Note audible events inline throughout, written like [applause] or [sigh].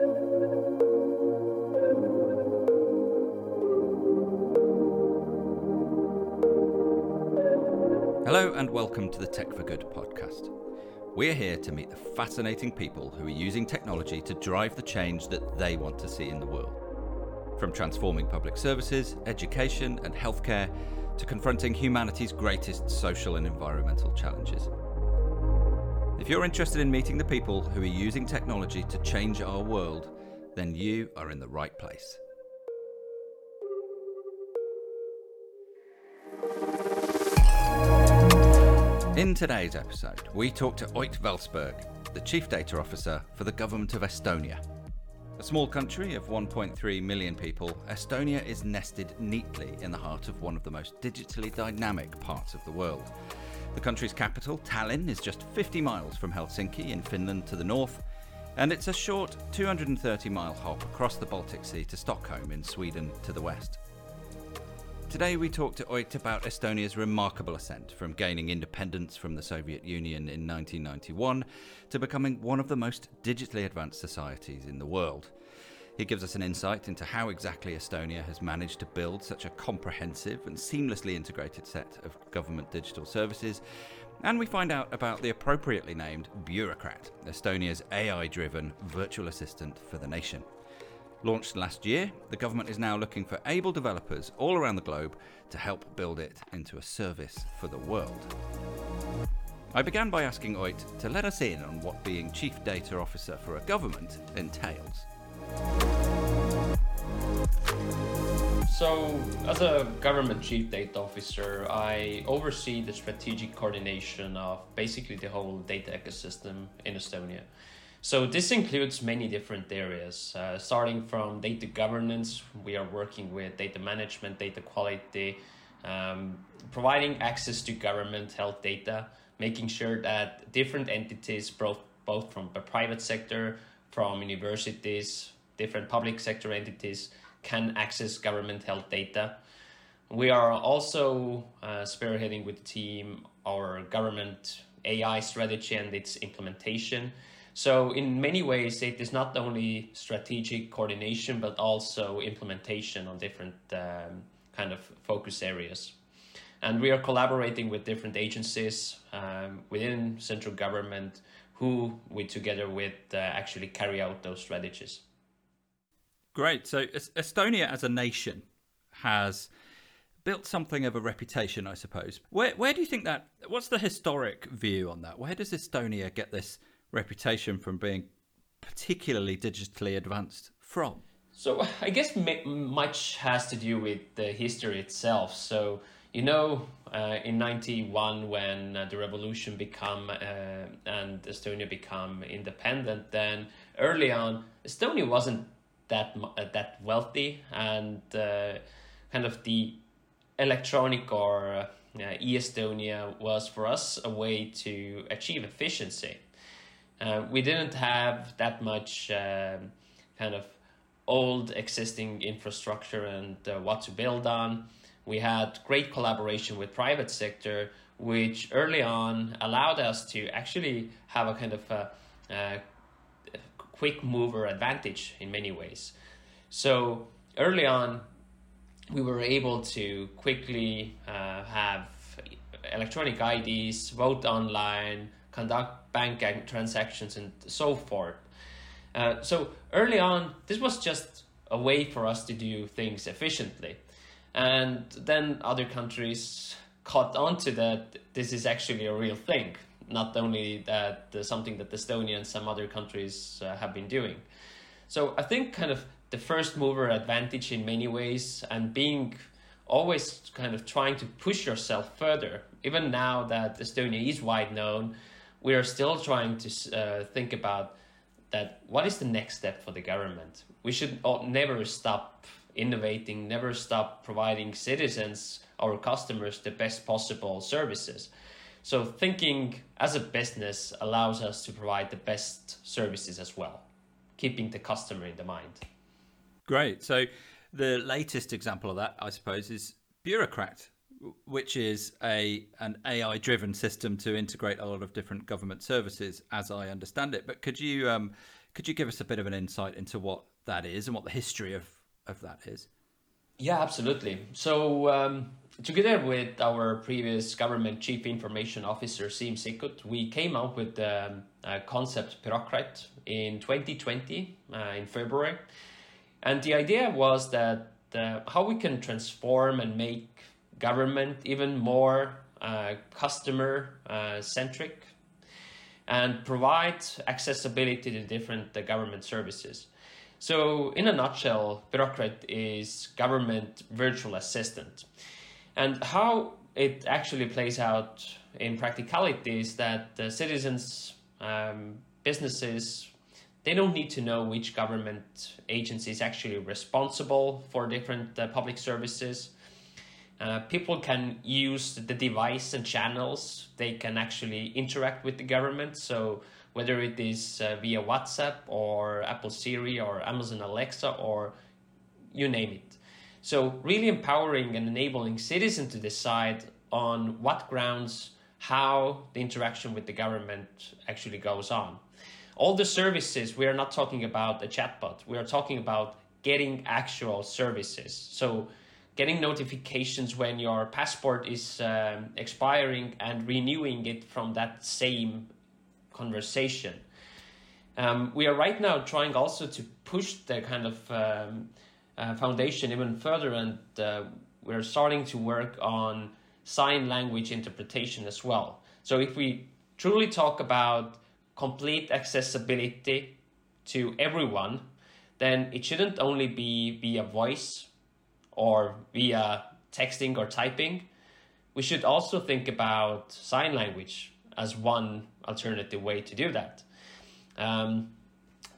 Hello, and welcome to the Tech for Good podcast. We're here to meet the fascinating people who are using technology to drive the change that they want to see in the world. From transforming public services, education, and healthcare to confronting humanity's greatest social and environmental challenges. If you're interested in meeting the people who are using technology to change our world, then you are in the right place. In today's episode, we talk to Ott Velsberg, the Chief Data Officer for the Government of Estonia. A small country of 1.3 million people, Estonia is nested neatly in the heart of one of the most digitally dynamic parts of the world. The country's capital, Tallinn, is just 50 miles from Helsinki in Finland to the north, and it's a short 230 mile hop across the Baltic Sea to Stockholm in Sweden to the west. Today we talk to Ott about Estonia's remarkable ascent from gaining independence from the Soviet Union in 1991 to becoming one of the most digitally advanced societies in the world. He gives us an insight into how exactly Estonia has managed to build such a comprehensive and seamlessly integrated set of government digital services, and we find out about the appropriately named Bureaucrat, Estonia's AI driven virtual assistant for the nation. Launched last year, the government is now looking for able developers all around the globe to help build it into a service for the world. I began by asking Ott to let us in on what being Chief Data Officer for a government entails. So, as a government chief data officer, I oversee the strategic coordination of basically the whole data ecosystem in Estonia. So this includes many different areas, uh, starting from data governance. We are working with data management, data quality, um, providing access to government health data, making sure that different entities, both both from the private sector, from universities, different public sector entities, can access government health data. We are also uh, spearheading with the team our government AI strategy and its implementation so, in many ways, it is not only strategic coordination but also implementation on different um, kind of focus areas. And we are collaborating with different agencies um, within central government who we together with uh, actually carry out those strategies. Great. So, Estonia as a nation has built something of a reputation, I suppose. Where where do you think that? What's the historic view on that? Where does Estonia get this reputation from being particularly digitally advanced from? So [laughs] I guess much has to do with the history itself. So you know, uh, in '91 when uh, the revolution become uh, and Estonia become independent, then early on Estonia wasn't that uh, that wealthy, and uh, kind of the electronic or uh, e-Estonia was for us a way to achieve efficiency. We didn't have that much um, kind of old existing infrastructure and what to build on. We had great collaboration with private sector, which early on allowed us to actually have a kind of a quick mover advantage in many ways. So early on, we were able to quickly uh, have electronic IDs, vote online, conduct bank transactions, and so forth. Uh, so early on, this was just a way for us to do things efficiently. And then other countries caught on to that this is actually a real thing, not only that uh, something that Estonia and some other countries uh, have been doing. So I think kind of the first mover advantage in many ways and being always kind of trying to push yourself further. Even now that Estonia is wide known, we are still trying to uh, think about that what is the next step for the government we should never stop innovating never stop providing citizens our customers the best possible services so thinking as a business allows us to provide the best services as well keeping the customer in the mind great so the latest example of that i suppose is bureaucrat which is a an AI driven system to integrate a lot of different government services, as I understand it. But could you um, Could you give us a bit of an insight into what that is and what the history of, of that is? Yeah, absolutely. So, um, together with our previous government chief information officer, Siim Sikkut, we came up with the um, concept Bürokratt in 2020 uh, in February. And the idea was that uh, how we can transform and make government even more uh, customer uh, centric and provide accessibility to different uh, government services. So, in a nutshell, Bürokratt is government virtual assistant. And how it actually plays out in practicality is that the citizens, um, businesses, they don't need to know which government agency is actually responsible for different uh, public services. Uh, people can use the device and channels. They can actually interact with the government. So whether it is uh, via WhatsApp or Apple Siri or Amazon Alexa or you name it. So really empowering and enabling citizens to decide on what grounds how the interaction with the government actually goes on. All the services, we are not talking about a chatbot. We are talking about getting actual services. So getting notifications when your passport is um, expiring and renewing it from that same conversation. Um, we are right now trying also to push the kind of um, uh, foundation even further, and uh, we're starting to work on sign language interpretation as well. So if we truly talk about complete accessibility to everyone, then it shouldn't only be via voice or via texting or typing. We should also think about sign language as one alternative way to do that. Um,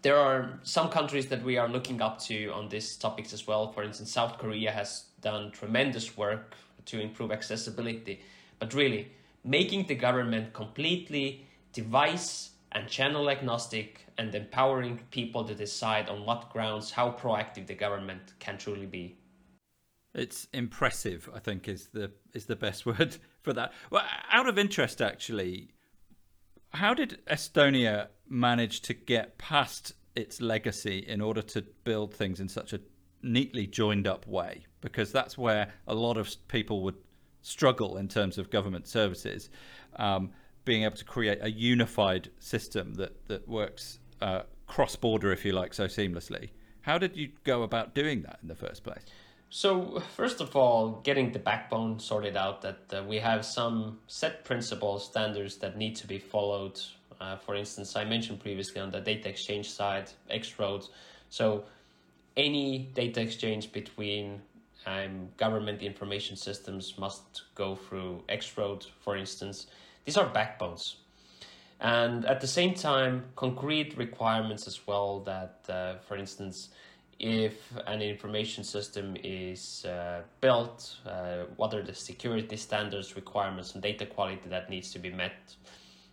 there are some countries that we are looking up to on these topics as well. For instance, South Korea has done tremendous work to improve accessibility, but really making the government completely device and channel agnostic and empowering people to decide on what grounds how proactive the government can truly be. It's impressive, I think, is the is the best [laughs] word for that. Well, out of interest, actually, how did Estonia manage to get past its legacy in order to build things in such a neatly joined up way? Because that's where a lot of people would struggle in terms of government services. Um, being able to create a unified system that that works uh, cross border, if you like, so seamlessly. How did you go about doing that in the first place? So, first of all, getting the backbone sorted out that uh, we have some set principles, standards that need to be followed. Uh, for instance, I mentioned previously on the data exchange side, X-Roads. So, any data exchange between um, government information systems must go through X-Roads, for instance. These are backbones. And at the same time, concrete requirements as well that, uh, for instance, if an information system is uh, built, uh, what are the security standards, requirements, and data quality that needs to be met,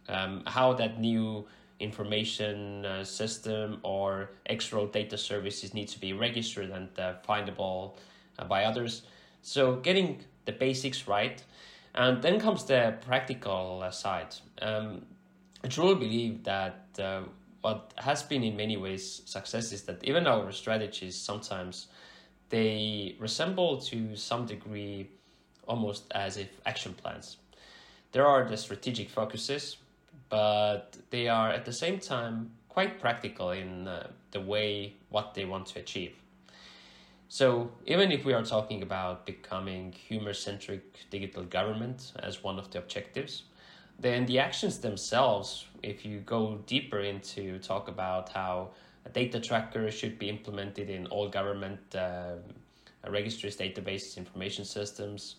um, how that new information uh, system or X-Road data services needs to be registered and uh, findable uh, by others. So getting the basics right and then comes the practical uh, side. Um, I truly believe that uh, what has been in many ways success is that even our strategies sometimes they resemble to some degree almost as if action plans. There are the strategic focuses, but they are at the same time quite practical in uh, the way what they want to achieve. So even if we are talking about becoming human centric digital government as one of the objectives, then the actions themselves, if you go deeper into talk about how a data tracker should be implemented in all government uh, registries, databases, information systems,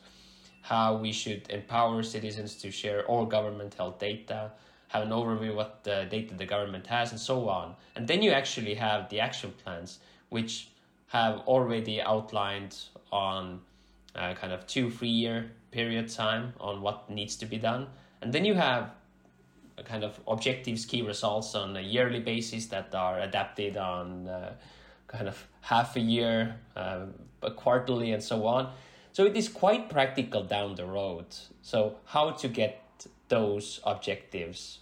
how we should empower citizens to share all government health data, have an overview what the data the government has, and so on. And then you actually have the action plans, which have already outlined on uh, kind of two, three year period time on what needs to be done. And then you have a kind of objectives, key results on a yearly basis that are adapted on uh, kind of half a year, uh, quarterly, and so on. So it is quite practical down the road. So, how to get those objectives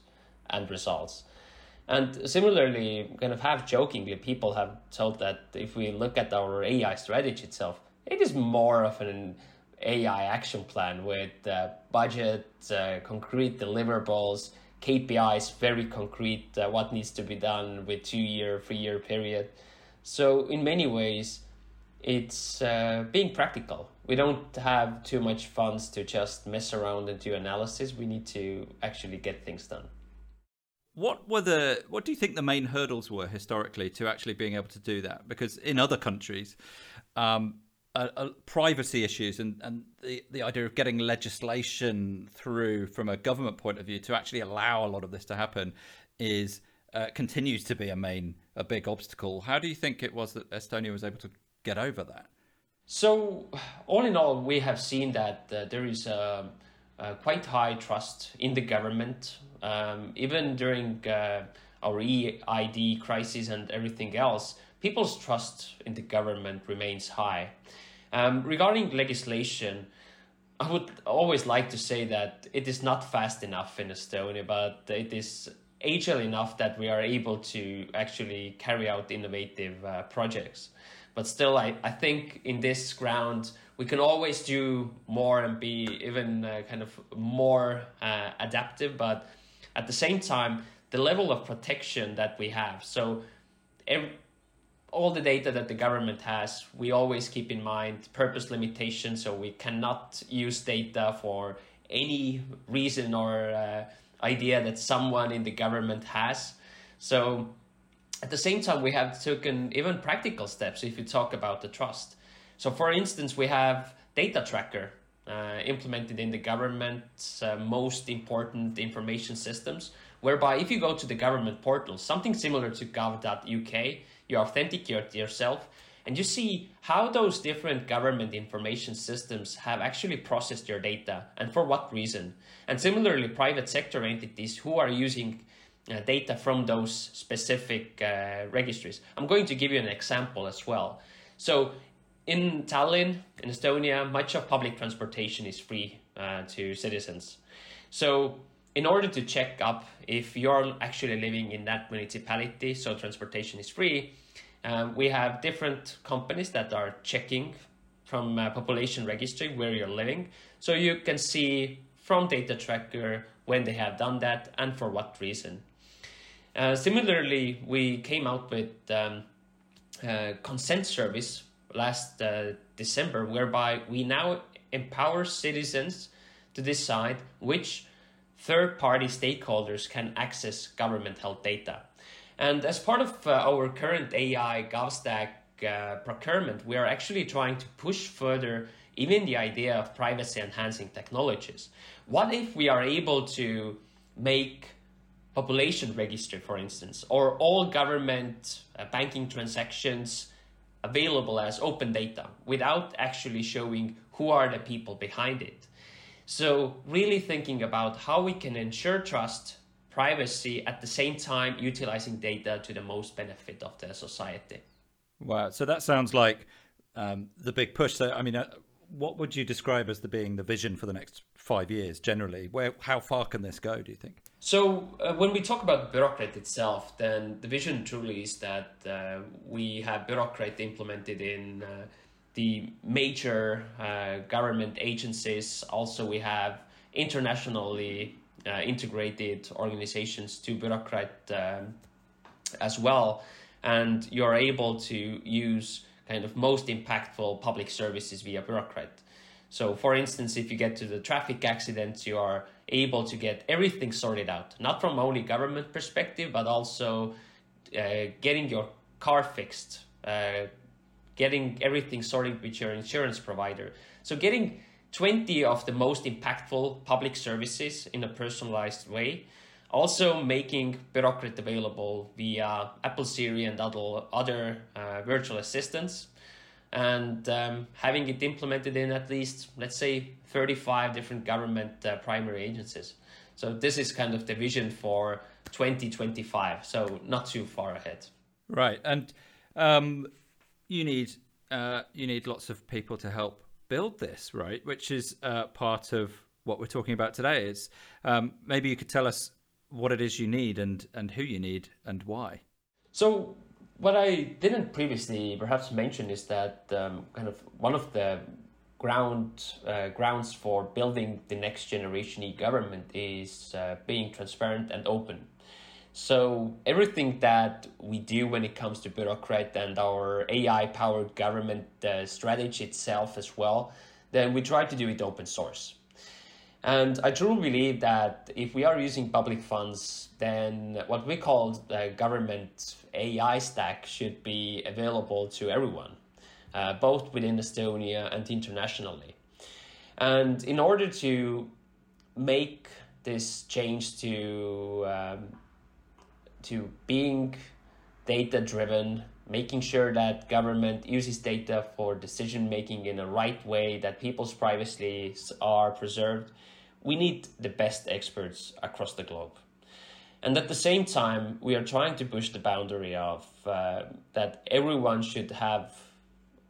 and results. And similarly, kind of half jokingly, people have told that if we look at our AI strategy itself, it is more of an AI action plan with uh, budget, uh, concrete deliverables, KPIs, very concrete, uh, what needs to be done with two year, three year period. So in many ways, it's uh, being practical. We don't have too much funds to just mess around and do analysis. We need to actually get things done. What were the what do you think the main hurdles were historically to actually being able to do that? Because in other countries, um, uh, uh, privacy issues and, and the, the idea of getting legislation through from a government point of view to actually allow a lot of this to happen is uh, continues to be a main a big obstacle. How do you think it was that Estonia was able to get over that? So, all in all, we have seen that uh, there is a, a, quite high trust in the government, um, even during uh, our EID crisis and everything else people's trust in the government remains high. Um, regarding legislation, I would always like to say that it is not fast enough in Estonia, but it is agile enough that we are able to actually carry out innovative uh, projects. But still, I, I think in this ground, we can always do more and be even uh, kind of more uh, adaptive. But at the same time, the level of protection that we have. So, every, all the data that the government has, we always keep in mind purpose limitation. so we cannot use data for any reason or uh, idea that someone in the government has. So at the same time, we have taken even practical steps if you talk about the trust. So for instance, we have data tracker uh, implemented in the government's uh, most important information systems, whereby if you go to the government portal, something similar to gov.uk, you authenticate yourself, and you see how those different government information systems have actually processed your data and for what reason. And similarly, private sector entities who are using uh, data from those specific uh, registries. I'm going to give you an example as well. So, in Tallinn, in Estonia, much of public transportation is free uh, to citizens. So, in order to check up if you're actually living in that municipality, so transportation is free, um, we have different companies that are checking from population registry where you're living. So you can see from data tracker when they have done that and for what reason. Uh, similarly, we came out with um, consent service last uh, December, whereby we now empower citizens to decide which third party stakeholders can access government health data. And as part of uh, our current AI GovStack uh, procurement, we are actually trying to push further even the idea of privacy enhancing technologies. What if we are able to make population register, for instance, or all government uh, banking transactions available as open data without actually showing who are the people behind it? So, really thinking about how we can ensure trust, privacy, at the same time utilizing data to the most benefit of the society. Wow. So, that sounds like um, the big push. So, I mean, uh, what would you describe as the being the vision for the next five years generally? Where, how far can this go, do you think? So, uh, when we talk about Bürokratt itself, then the vision truly is that uh, we have Bürokratt implemented in uh, the major uh, government agencies. Also, we have internationally uh, integrated organizations to Bürokratt um, as well. And you're able to use kind of most impactful public services via Bürokratt. So, for instance, if you get to the traffic accidents, you are able to get everything sorted out, not from only government perspective, but also uh, getting your car fixed, uh, getting everything sorted with your insurance provider. So getting 20 of the most impactful public services in a personalized way. Also making Bürokratt available via Apple Siri and other, other uh, virtual assistants. And um, having it implemented in at least, let's say, 35 different government uh, primary agencies. So this is kind of the vision for 2025. So not too far ahead. Right. And um, you need uh, you need lots of people to help build this, right? Which is uh, part of what we're talking about today. Is um, maybe you could tell us what it is you need and, and who you need and why. So, what I didn't previously perhaps mention is that um, kind of one of the ground uh, grounds for building the next generation e-government is uh, being transparent and open. So everything that we do when it comes to Bürokratt and our AI-powered government uh, strategy itself as well, then we try to do it open source. And I truly believe that if we are using public funds, then what we call the government AI stack should be available to everyone, uh, both within Estonia and internationally. And in order to make this change to um, to being data driven, making sure that government uses data for decision making in the right way, that people's privacy are preserved, we need the best experts across the globe. And at the same time, we are trying to push the boundary of uh, that everyone should have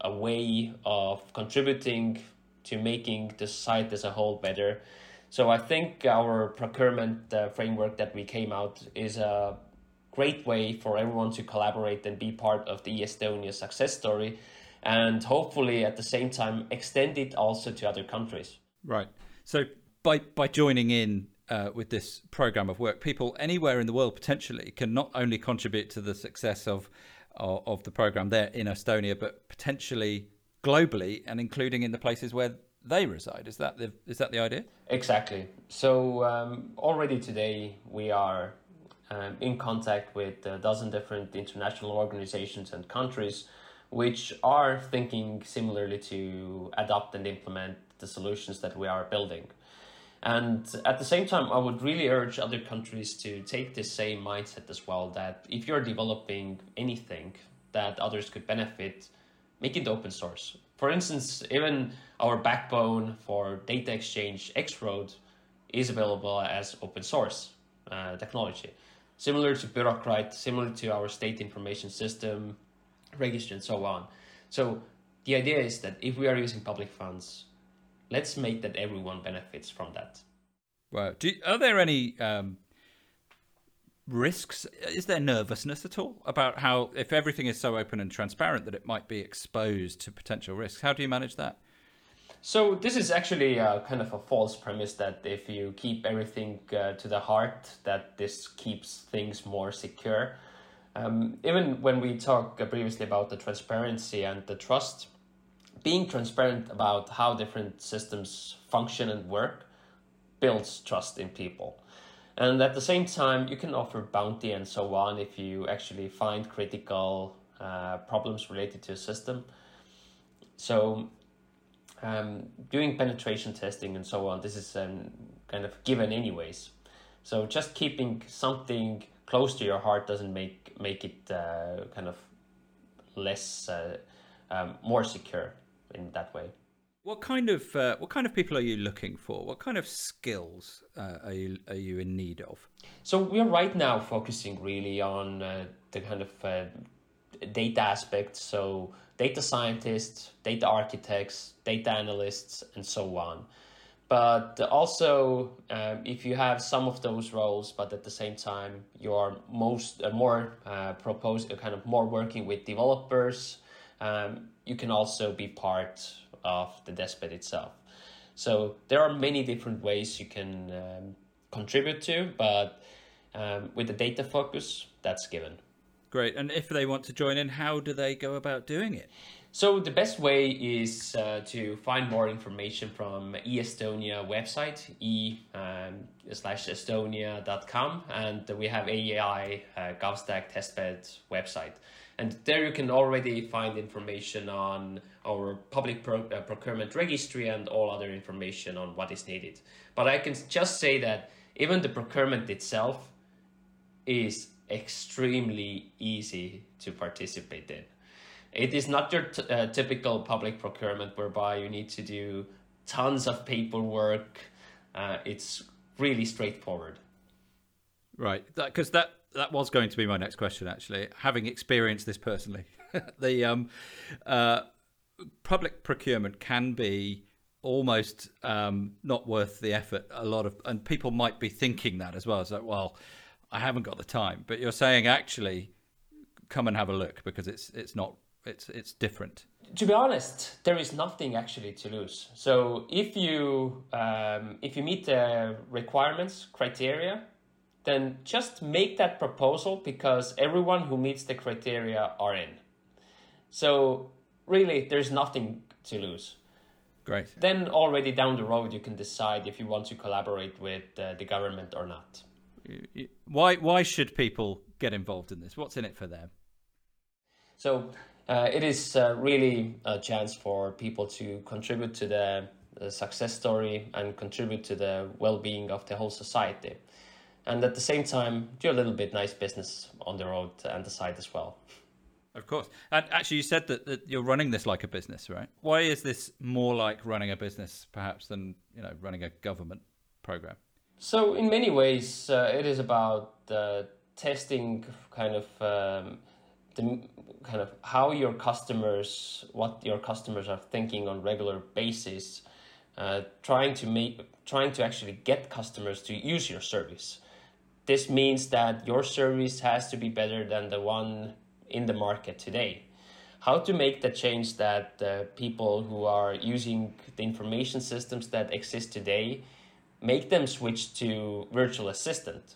a way of contributing to making the site as a whole better. So I think our procurement uh, framework that we came out is a great way for everyone to collaborate and be part of the Estonia success story, and hopefully at the same time extend it also to other countries. Right. So by by joining in uh, with this program of work, people anywhere in the world potentially can not only contribute to the success of of, of the program there in Estonia, but potentially globally and including in the places where they reside. Is that the is that the idea? Exactly. So um, already today we are um, in contact with a dozen different international organizations and countries, which are thinking similarly to adopt and implement the solutions that we are building. And at the same time, I would really urge other countries to take the same mindset as well that if you're developing anything that others could benefit, make it open source. For instance, even our backbone for data exchange, X-Road, is available as open source uh, technology. Similar to Bürokratt, similar to our state information system, register, and so on. So the idea is that if we are using public funds, let's make that everyone benefits from that. Wow. Do, are there any um, risks? Is there nervousness at all about how, if everything is so open and transparent, that it might be exposed to potential risks? How do you manage that? So this is actually a, kind of a false premise that if you keep everything uh, to the heart, that this keeps things more secure. Um, even when we talked previously about the transparency and the trust, being transparent about how different systems function and work builds trust in people. And at the same time, you can offer bounty and so on if you actually find critical uh, problems related to a system. So, um, doing penetration testing and so on, this is um, kind of given anyways. So, just keeping something close to your heart doesn't make make it uh, kind of less uh, um, more secure in that way. What kind of uh, what kind of people are you looking for? What kind of skills uh, are you are you in need of? So we are right now focusing really on uh, the kind of uh, data aspect. So data scientists, data architects, data analysts, and so on. But also, um, if you have some of those roles, but at the same time you are most uh, more uh, propose kind of more working with developers um, you can also be part of the testbed itself. So there are many different ways you can um, contribute to, but um, with the data focus, that's given. Great. And if they want to join in, how do they go about doing it? So the best way is uh, to find more information from eEstonia website, e um, slash estonia.com, and we have AI uh, GovStack testbed website. And there you can already find information on our public pro- uh, procurement registry and all other information on what is needed. But I can just say that even the procurement itself is extremely easy to participate in. It is not your t- uh, typical public procurement whereby you need to do tons of paperwork. Uh, it's really straightforward. Right, because that, that, that was going to be my next question. Actually, having experienced this personally, [laughs] the um, uh, public procurement can be almost um, not worth the effort. A lot of and people might be thinking that as well. Like, well, I haven't got the time. But you're saying actually, come and have a look because it's it's not it's it's different. To be honest, there is nothing actually to lose. So if you um, if you meet the requirements criteria, then just make that proposal because everyone who meets the criteria are in. So really, there's nothing to lose. Great. Then already down the road, you can decide if you want to collaborate with uh, the government or not. Why why should people get involved in this? What's in it for them? So uh, it is uh, really a chance for people to contribute to the, the, success story and contribute to the well-being of the whole society, and at the same time do a little bit nice business on the road and the side as well. Of course. And actually, you said that, that you're running this like a business, right? Why is this more like running a business, perhaps, than you know running a government program? So, in many ways, uh, it is about uh, testing kind of um, the kind of how your customers, what your customers are thinking on regular basis, uh, trying to make, trying to actually get customers to use your service. This means that your service has to be better than the one in the market today. How to make the change that uh, people who are using the information systems that exist today make them switch to virtual assistant.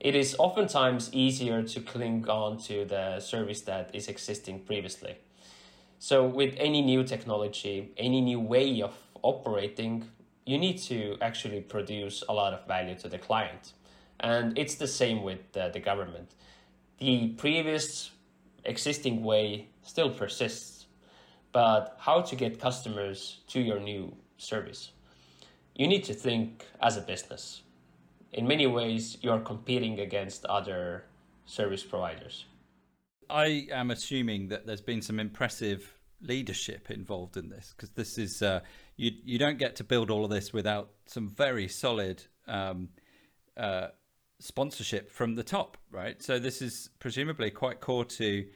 It is oftentimes easier to cling on to the service that is existing previously. So, with any new technology, any new way of operating, you need to actually produce a lot of value to the client. And it's the same with uh, the government the previous existing way still persists, but how to get customers to your new service. You need to think as a business. In many ways, you are competing against other service providers. I am assuming that there's been some impressive leadership involved in this because this is uh, you you don't get to build all of this without some very solid um, uh, sponsorship from the top, right? So this is presumably quite core to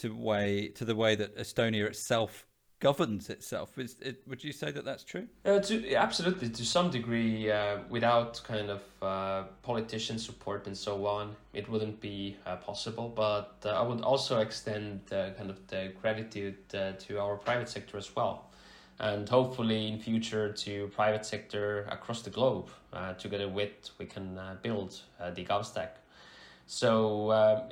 to way to the way that Estonia itself governs itself. Is it, would you say that that's true? Uh, to, absolutely, to some degree. Uh, without kind of uh, politician support and so on, it wouldn't be uh, possible. But uh, I would also extend kind of the gratitude uh, to our private sector as well and hopefully in future to private sector across the globe. Together with we can build the GovStack. So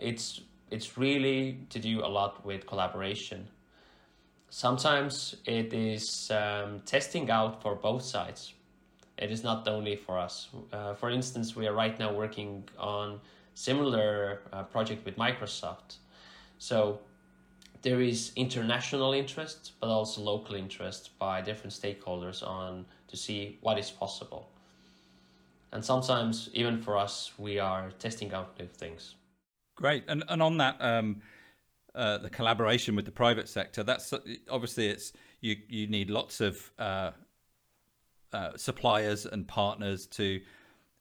it's it's really to do a lot with collaboration. Sometimes it is um, testing out for both sides. It is not only for us. Uh, for instance, we are right now working on similar uh, project with Microsoft. So there is international interest, but also local interest by different stakeholders on to see what is possible. And sometimes, even for us, we are testing out new things. Great, and and on that, um, uh, the collaboration with the private sector. That's obviously it's you. You need lots of uh, uh, suppliers and partners to,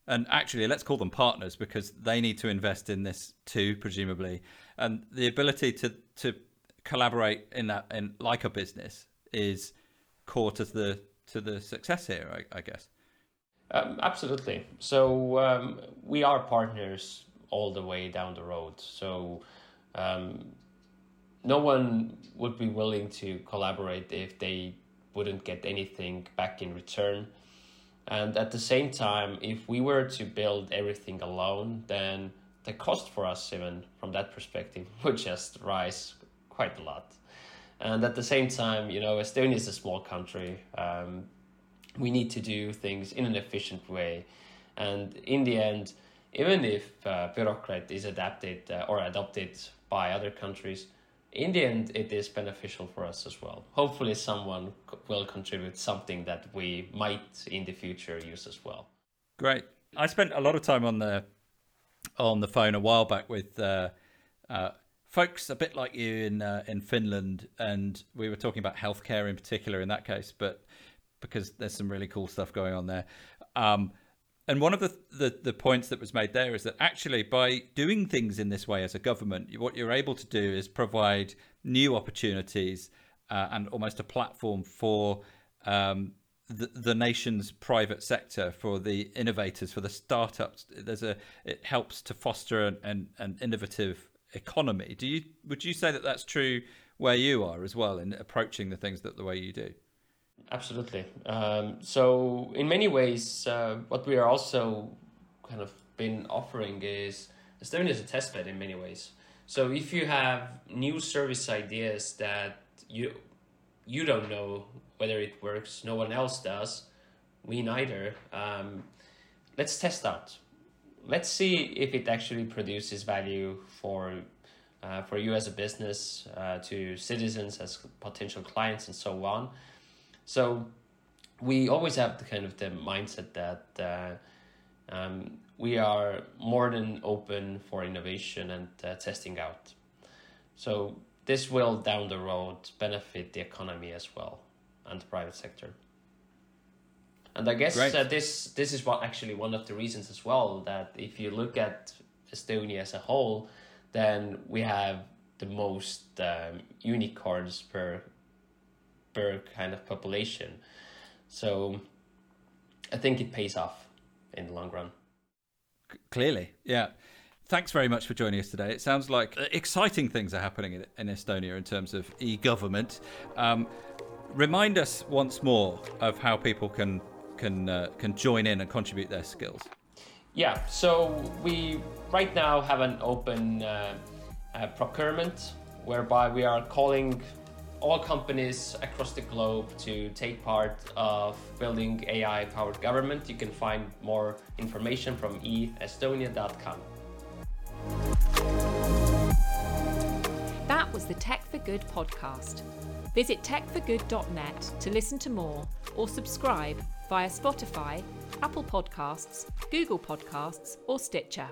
and actually, let's call them partners because they need to invest in this too, presumably, and the ability to to collaborate in that in like a business is core to the to the success here, I, I guess. Um, absolutely. So um, we are partners all the way down the road. So um, no one would be willing to collaborate if they wouldn't get anything back in return. And at the same time, if we were to build everything alone, then the cost for us, even from that perspective, [laughs] would just rise quite a lot. And at the same time, you know, Estonia is a small country. Um, we need to do things in an efficient way. And in the end, even if uh, bureaucrat is adapted uh, or adopted by other countries, in the end, it is beneficial for us as well. Hopefully, someone will contribute something that we might in the future use as well. Great. I spent a lot of time on the on the phone a while back with uh, uh, folks a bit like you in uh, in Finland, and we were talking about healthcare in particular in that case, but because there's some really cool stuff going on there. Um, and one of the, the, the points that was made there is that actually by doing things in this way as a government, what you're able to do is provide new opportunities uh, and almost a platform for um, the, the nation's private sector, for the innovators, for the startups. There's a it helps to foster an, an, an innovative economy. Do you would you say that that's true where you are as well in approaching the things that the way you do? Absolutely. Um, so in many ways, uh, what we are also kind of been offering is Estonia is a testbed in many ways. So if you have new service ideas that you you don't know whether it works, no one else does, we neither. Um, let's test out. Let's see if it actually produces value for uh, for you as a business, uh, to citizens as potential clients, and so on. So we always have the kind of the mindset that uh, um, we are more than open for innovation and uh, testing out. So this will down the road benefit the economy as well and the private sector. And I guess uh, this this is what actually one of the reasons as well that if you look at Estonia as a whole, then we have the most um, unicorns per per kind of population. So I think it pays off in the long run. C- clearly, yeah. Thanks very much for joining us today. It sounds like exciting things are happening in, in Estonia in terms of e-government. Um, remind us once more of how people can can uh, can join in and contribute their skills. Yeah, so we right now have an open uh, uh, procurement whereby we are calling all companies across the globe to take part of building AI powered government. You can find more information from eestonia.com. That was the Tech for Good podcast. Visit techforgood.net to listen to more or subscribe via Spotify, Apple Podcasts, Google Podcasts, or Stitcher.